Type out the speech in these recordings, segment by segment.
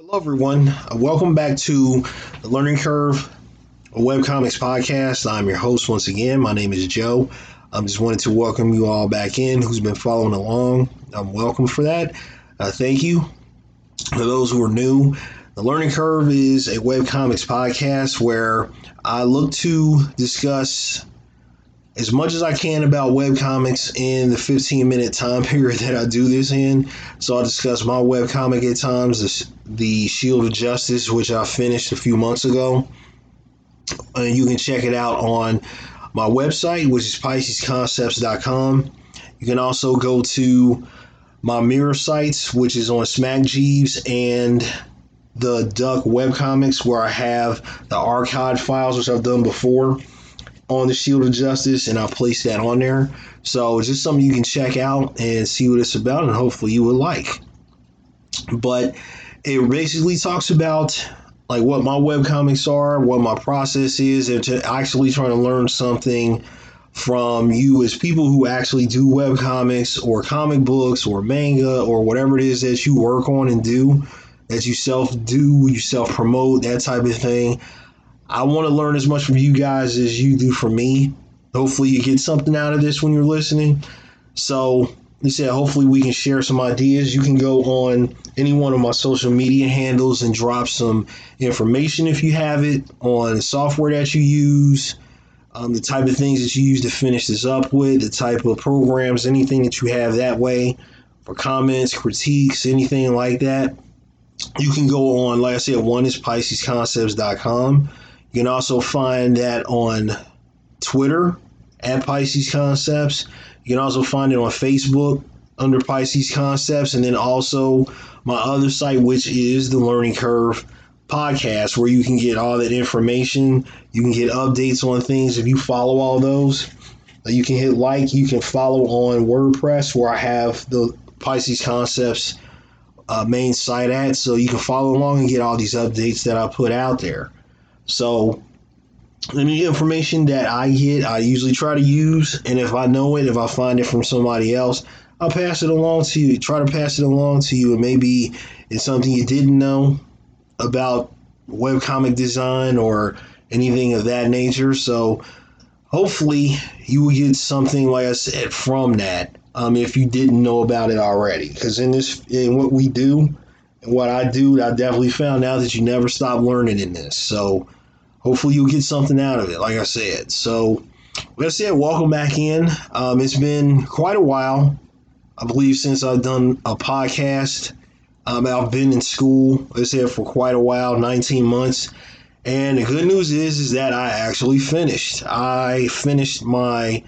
Hello, everyone. Uh, welcome back to the Learning Curve, a webcomics podcast. I'm your host once again. My name is Joe. I just wanted to welcome you all back in who's been following along. I'm welcome for that. Uh, thank you. For those who are new, the Learning Curve is a webcomics podcast where I look to discuss as much as I can about webcomics in the 15 minute time period that I do this in. So I'll discuss my webcomic at times, the, Shield of Justice, which I finished a few months ago. And you can check it out on my website, which is PiscesConcepts.com. You can also go to my mirror sites, which is on Smack Jeeves and the Duck webcomics, where I have the archive files, which I've done before on the Shield of Justice, and I'll place that on there. So it's just something you can check out and see what it's about, and hopefully you would like. But it basically talks about like what my web comics are, what my process is, and to actually trying to learn something from you as people who actually do web comics or comic books or manga or whatever it is that you work on and do that you self do, you self promote, that type of thing. I want to learn as much from you guys as you do from me. Hopefully, you get something out of this when you're listening. So, you said, hopefully, we can share some ideas. You can go on any one of my social media handles and drop some information if you have it on the software that you use, um, the type of things that you use to finish this up with, the type of programs, anything that you have that way for comments, critiques, anything like that. You can go on, like I said, one is PiscesConcepts.com. You can also find that on Twitter at Pisces Concepts. You can also find it on Facebook under Pisces Concepts, and then also my other site, which is the Learning Curve podcast, where you can get all that information. You can get updates on things if you follow all those. You can hit like, you can follow on WordPress, where I have the Pisces Concepts uh, main site at, so you can follow along and get all these updates that I put out there. So any information that I get, I usually try to use, and if I know it, if I find it from somebody else, I'll pass it along to you. Try to pass it along to you, and maybe it's something you didn't know about webcomic design or anything of that nature. So hopefully you will get something like I said from that. Um, if you didn't know about it already, because in this, in what we do, and what I do, I definitely found out that you never stop learning in this. So hopefully you'll get something out of it, like I said. So, like I said, welcome back in. Um, it's been quite a while, I believe, since I've done a podcast. Um, I've been in school, like I said, for quite a while 19 months. And the good news is, is that I actually finished. I finished my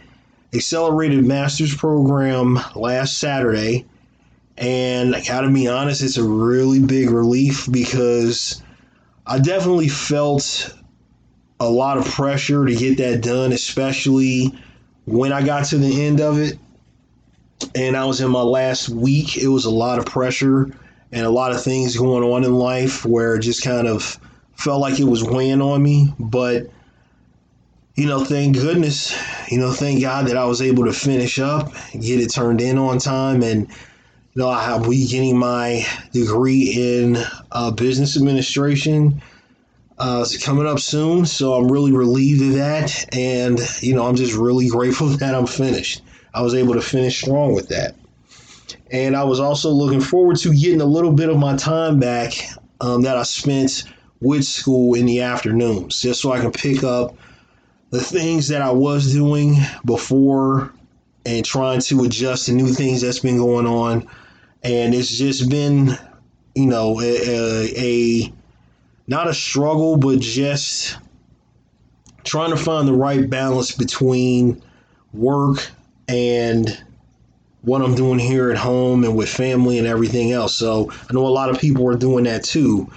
accelerated master's program last Saturday. And I gotta be honest, it's a really big relief because I definitely felt a lot of pressure to get that done, especially when I got to the end of it and I was in my last week. It was a lot of pressure and a lot of things going on in life where it just kind of felt like it was weighing on me. But, you know, thank goodness, you know, thank God that I was able to finish up, get it turned in on time. And, you know, I will be getting my degree in uh, business administration uh, it's coming up soon, so I'm really relieved of that. And, you know, I'm just really grateful that I'm finished. I was able to finish strong with that. And I was also looking forward to getting a little bit of my time back um, that I spent with school in the afternoons, just so I can pick up the things that I was doing before and trying to adjust to new things that's been going on. And it's just been, you know, a, a not a struggle, but just trying to find the right balance between work and what I'm doing here at home and with family and everything else. So I know a lot of people are doing that too.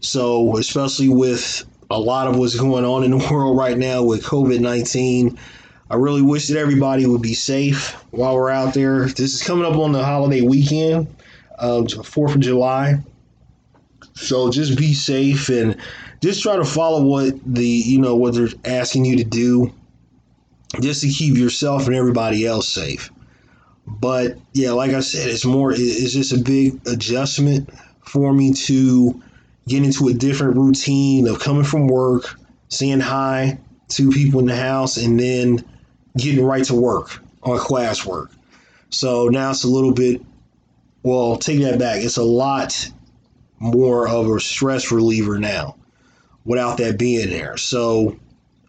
So, especially with a lot of what's going on in the world right now with COVID 19, I really wish that everybody would be safe while we're out there. This is coming up on the holiday weekend, uh, 4th of July. So just be safe and just try to follow what the you know what they're asking you to do, just to keep yourself and everybody else safe. But yeah, like I said, it's more it's just a big adjustment for me to get into a different routine of coming from work, saying hi to people in the house, and then getting right to work on classwork. So now it's a little bit, well, take that back. It's a lot more of a stress reliever now without that being there. So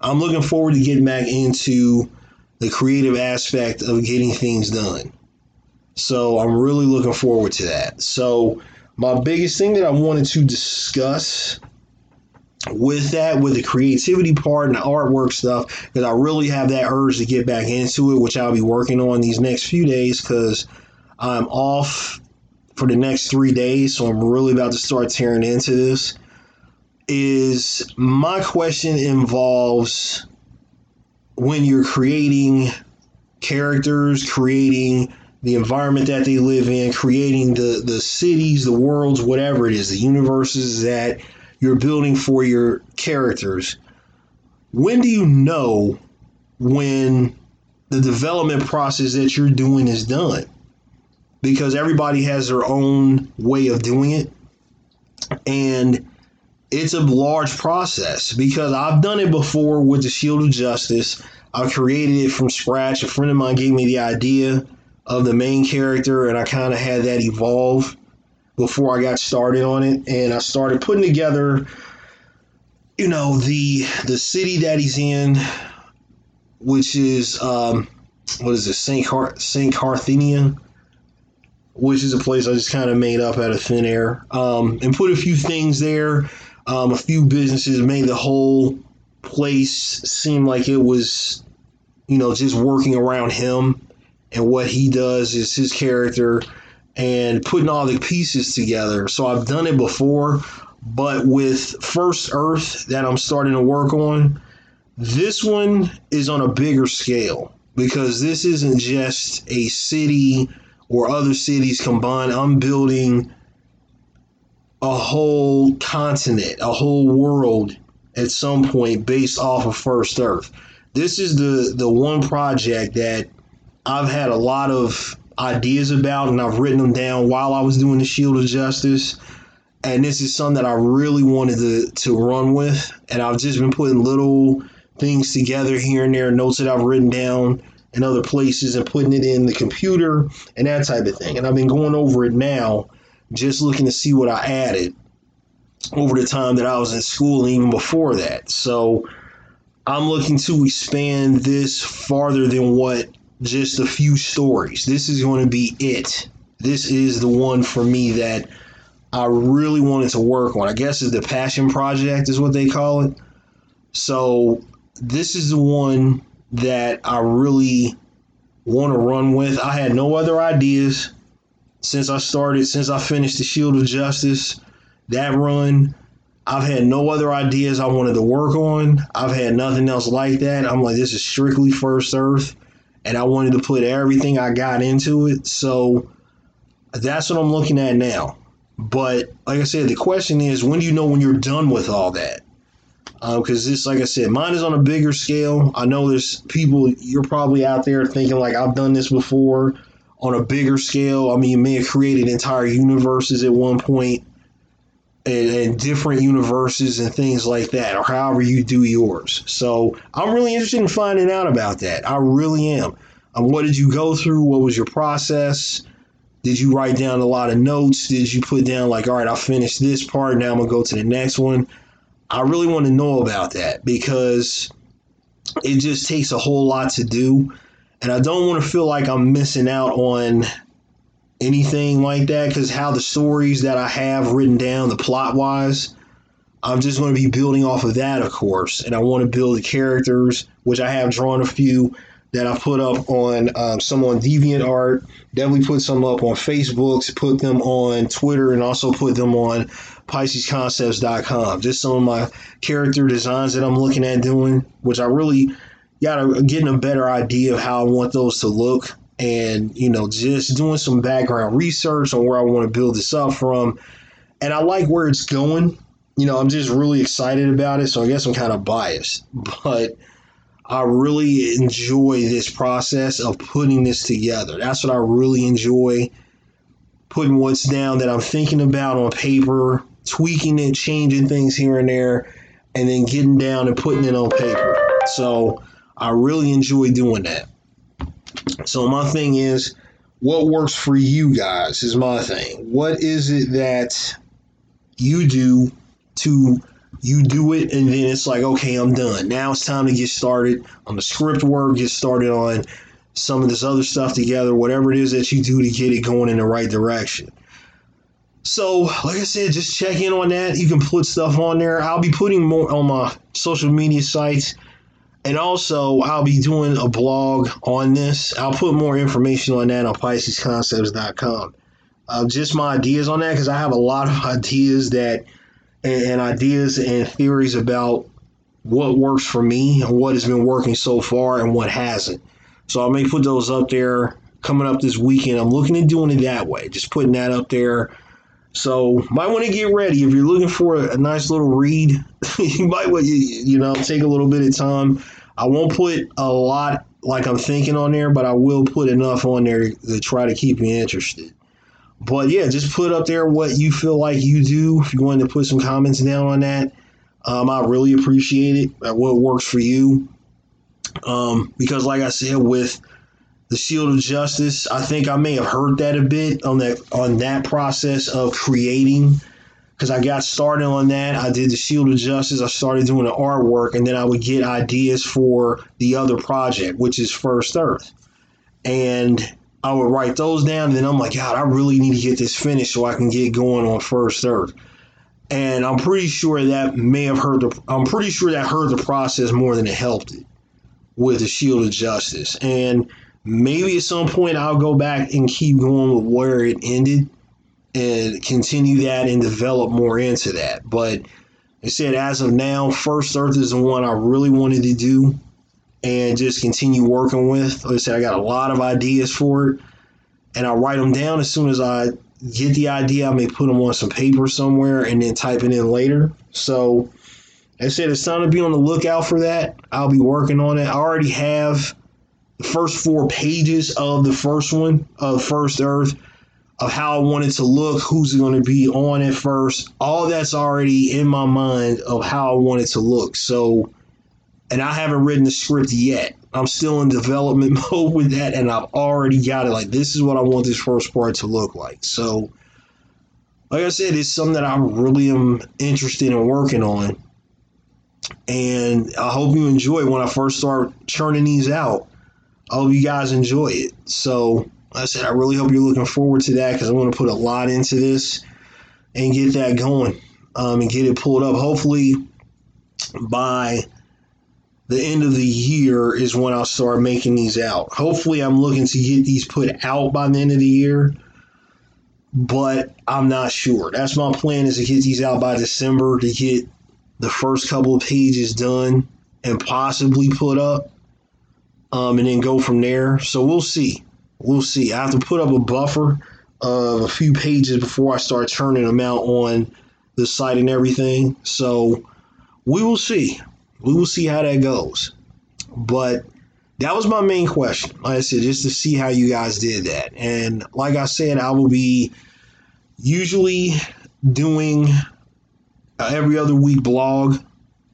I'm looking forward to getting back into the creative aspect of getting things done. So I'm really looking forward to that. So my biggest thing that I wanted to discuss with that, with the creativity part and the artwork stuff, because I really have that urge to get back into it, which I'll be working on these next few days because I'm off for the next three days. So I'm really about to start tearing into this. Is my question involves when you're creating characters, creating the environment that they live in, creating the the cities, the worlds, whatever it is, the universes that you're building for your characters. When do you know when the development process that you're doing is done? Because everybody has their own way of doing it. And it's a large process because I've done it before with the Shield of Justice. I've created it from scratch. A friend of mine gave me the idea of the main character, and I kind of had that evolve before I got started on it. And I started putting together, you know, the the city that he's in, which is um, what is it, Saint Car- Saint Carthenia, which is a place I just kind of made up out of thin air, um, and put a few things there. Um, a few businesses made the whole place seem like it was, you know, just working around him and what he does is his character and putting all the pieces together. So I've done it before, but with First Earth that I'm starting to work on, this one is on a bigger scale because this isn't just a city or other cities combined. I'm building a whole continent, a whole world at some point based off of First Earth. This is the the one project that I've had a lot of ideas about and I've written them down while I was doing the Shield of Justice. And this is something that I really wanted to, to run with. And I've just been putting little things together here and there, notes that I've written down in other places and putting it in the computer and that type of thing. And I've been going over it now, just looking to see what I added over the time that I was in school and even before that. So I'm looking to expand this farther than what just a few stories. This is going to be it. This is the one for me that I really wanted to work on. I guess is the passion project is what they call it. So this is the one that I really want to run with. I had no other ideas since I started, since I finished the Shield of Justice. That run, I've had no other ideas I wanted to work on. I've had nothing else like that. I'm like, this is strictly First Earth and I wanted to put everything I got into it. So that's what I'm looking at now. But like I said, the question is, when do you know when you're done with all that? Because uh, this, like I said, mine is on a bigger scale. I know there's people you're probably out there thinking like I've done this before on a bigger scale. I mean, you may have created entire universes at one point and, and, different universes and things like that, or however you do yours. So I'm really interested in finding out about that. I really am. Um, what did you go through? What was your process? Did you write down a lot of notes? Did you put down like, all right, I finished this part. Now I'm gonna go to the next one. I really want to know about that because it just takes a whole lot to do, and I don't want to feel like I'm missing out on anything like that because how the stories that I have written down, the plot wise, I'm just going to be building off of that, of course. And I want to build the characters, which I have drawn a few that I put up on um, some on DeviantArt. Definitely put some up on Facebook, put them on Twitter, and also put them on PiscesConcepts.com. Just some of my character designs that I'm looking at doing, which I really got getting a better idea of how I want those to look and you know just doing some background research on where I want to build this up from. And I like where it's going. You know I'm just really excited about it so I guess I'm kind of biased. But I really enjoy this process of putting this together. That's what I really enjoy putting what's down that I'm thinking about on paper tweaking it, changing things here and there, and then getting down and putting it on paper. So I really enjoy doing that. So my thing is, what works for you guys is my thing. What is it that you do to you do it and then it's like okay i'm done now it's time to get started on the script work get started on some of this other stuff together whatever it is that you do to get it going in the right direction so like i said just check in on that you can put stuff on there i'll be putting more on my social media sites and also i'll be doing a blog on this i'll put more information on that on piscesconcepts.com uh, just my ideas on that because i have a lot of ideas that and, and ideas and theories about what works for me and what has been working so far and what hasn't. So I may put those up there coming up this weekend. I'm looking at doing it that way, just putting that up there. So might want to get ready if you're looking for a, nice little read. you might want you, you know take a little bit of time. I won't put a lot like I'm thinking on there, but I will put enough on there to try to keep you interested. But yeah, just put up there what you feel like you do. If you want to put some comments down on that, um, I really appreciate it. Uh, what works for you. Um, because like I said, with the Shield of Justice, I think I may have heard that a bit on that on that process of creating. Because I got started on that, I did the Shield of Justice. I started doing the artwork, and then I would get ideas for the other project, which is First Earth. And I would write those down, and then I'm like, God, I really need to get this finished so I can get going on First Earth. And I'm pretty sure that may have hurt the. I'm pretty sure that hurt the process more than it helped it with the Shield of Justice. And maybe at some point I'll go back and keep going with where it ended and continue that and develop more into that. But I said, as of now, First Earth is the one I really wanted to do and just continue working with. Like I said, I got a lot of ideas for it, and I write them down as soon as I get the idea. I may put them on some paper somewhere and then type it in later. So, I said, it's time to be on the lookout for that. I'll be working on it. I already have the first four pages of the first one of First Earth of how I want it to look, who's going to be on it first. All that's already in my mind of how I want it to look. So, and I haven't written the script yet. I'm still in development mode with that, and I've already got it. Like, this is what I want this first part to look like. So, like I said, it's something that I really am interested in working on. And I hope you enjoy when I first start churning these out. I hope you guys enjoy it. So, like I said, I really hope you're looking forward to that because I'm going to put a lot into this and get that going um, and get it pulled up. Hopefully, by the end of the year is when I'll start making these out. Hopefully, I'm looking to get these put out by the end of the year, but I'm not sure. That's my plan is to get these out by December to get the first couple of pages done and possibly put up, um, and then go from there. So we'll see. We'll see. I have to put up a buffer of a few pages before I start turning them out on the site and everything. So we will see we will see how that goes. But that was my main question. Like I said, just to see how you guys did that. And like I said, I will be usually doing every other week blog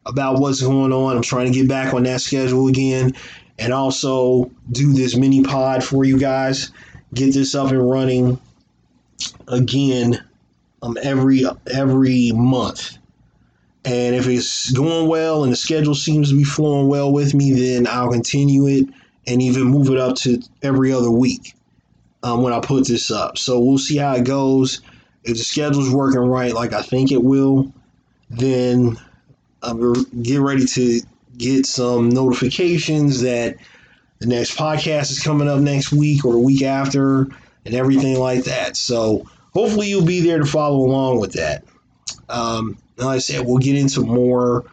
about what's going on. I'm trying to get back on that schedule again and also do this mini pod for you guys. Get this up and running again um, every every month. And if it's going well and the schedule seems to be flowing well with me, then I'll continue it and even move it up to every other week um, when I put this up. So we'll see how it goes. If the schedule's working right, like I think it will, then I'm get ready to get some notifications that the next podcast is coming up next week or the week after and everything like that. So hopefully you'll be there to follow along with that. Um, like I said, we'll get into more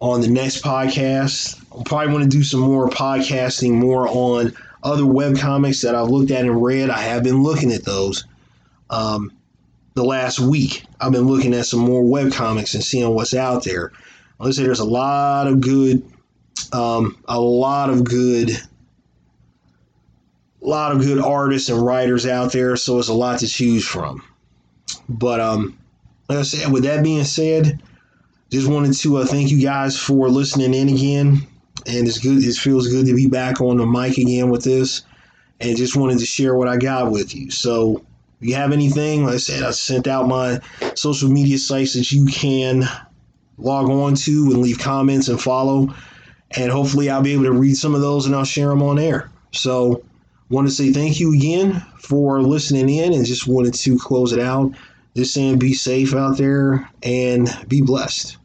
on the next podcast. I'll probably want to do some more podcasting more on other web comics that I've looked at and read. I have been looking at those. Um, the last week, I've been looking at some more web comics and seeing what's out there. Let's say there's a lot of good, um, a lot of good, a lot of good artists and writers out there. So it's a lot to choose from. But um, like I said, with that being said, just wanted to uh, thank you guys for listening in again. And it's good. It feels good to be back on the mic again with this. And just wanted to share what I got with you. So if you have anything, like I said, I sent out my social media sites that you can log on to and leave comments and follow. And hopefully I'll be able to read some of those and I'll share them on air. So want to say thank you again for listening in and just wanted to close it out. Just saying be safe out there and be blessed.